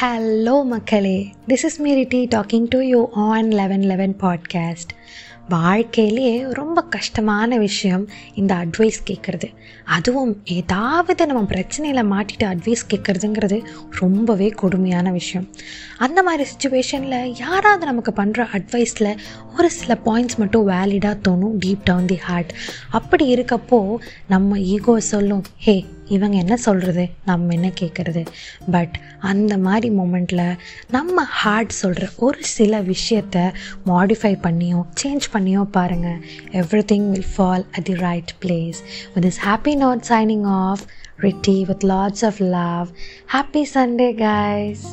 Hello மக்களே. This is me Riti talking to you on eleven eleven podcast வாழ்க்கையிலேயே ரொம்ப கஷ்டமான விஷயம் இந்த அட்வைஸ் கேட்குறது அதுவும் ஏதாவது நம்ம பிரச்சனையில் மாட்டிட்டு அட்வைஸ் கேட்குறதுங்கிறது ரொம்பவே கொடுமையான விஷயம். அந்த மாதிரி சுச்சுவேஷனில் யாராவது நமக்கு பண்ணுற அட்வைஸில் ஒரு சில பாயிண்ட்ஸ் மட்டும் வேலிடாக தோணும் டீப் டவுன் தி ஹார்ட் அப்படி இருக்கப்போ நம்ம ஈகோ சொல்லும் ஹே இவங்க என்ன சொல்கிறது நம்ம என்ன கேட்குறது பட் அந்த மாதிரி மூமெண்ட்டில் நம்ம ஹார்ட் சொல்கிற ஒரு சில விஷயத்த மாடிஃபை பண்ணியோ சேஞ்ச் பண்ணியோ பாருங்கள் every thing will fall at the right place with is happy note signing off Riti with lots of love happy Sunday guys